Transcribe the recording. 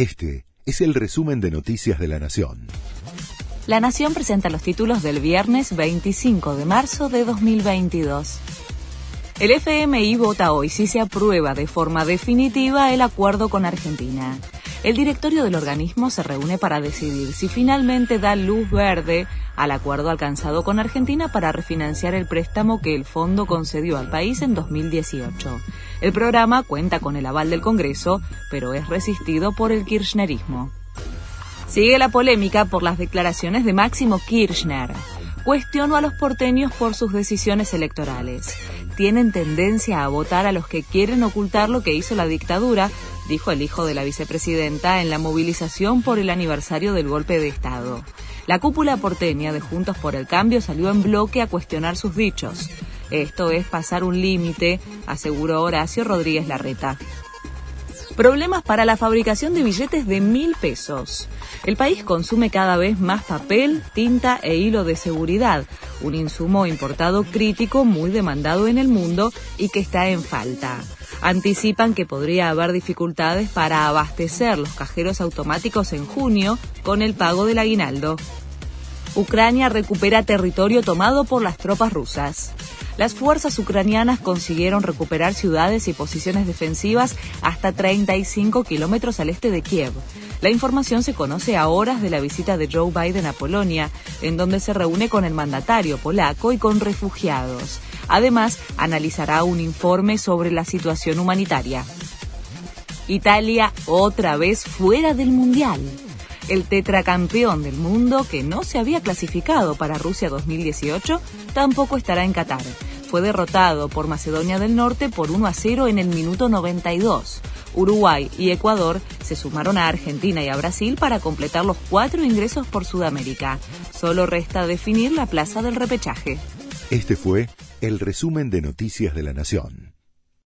Este es el resumen de Noticias de la Nación. La Nación presenta los títulos del viernes 25 de marzo de 2022. El FMI vota hoy si se aprueba de forma definitiva el acuerdo con Argentina. El directorio del organismo se reúne para decidir si finalmente da luz verde al acuerdo alcanzado con Argentina para refinanciar el préstamo que el fondo concedió al país en 2018. El programa cuenta con el aval del Congreso, pero es resistido por el kirchnerismo. Sigue la polémica por las declaraciones de Máximo Kirchner. Cuestionó a los porteños por sus decisiones electorales. Tienen tendencia a votar a los que quieren ocultar lo que hizo la dictadura, dijo el hijo de la vicepresidenta en la movilización por el aniversario del golpe de Estado. La cúpula porteña de Juntos por el Cambio salió en bloque a cuestionar sus dichos. Esto es pasar un límite, aseguró Horacio Rodríguez Larreta. Problemas para la fabricación de billetes de mil pesos. El país consume cada vez más papel, tinta e hilo de seguridad, un insumo importado crítico muy demandado en el mundo y que está en falta. Anticipan que podría haber dificultades para abastecer los cajeros automáticos en junio con el pago del aguinaldo. Ucrania recupera territorio tomado por las tropas rusas. Las fuerzas ucranianas consiguieron recuperar ciudades y posiciones defensivas hasta 35 kilómetros al este de Kiev. La información se conoce a horas de la visita de Joe Biden a Polonia, en donde se reúne con el mandatario polaco y con refugiados. Además, analizará un informe sobre la situación humanitaria. Italia otra vez fuera del Mundial el tetracampeón del mundo que no se había clasificado para Rusia 2018, tampoco estará en Qatar. Fue derrotado por Macedonia del Norte por 1 a 0 en el minuto 92. Uruguay y Ecuador se sumaron a Argentina y a Brasil para completar los cuatro ingresos por Sudamérica. Solo resta definir la plaza del repechaje. Este fue el resumen de Noticias de la Nación.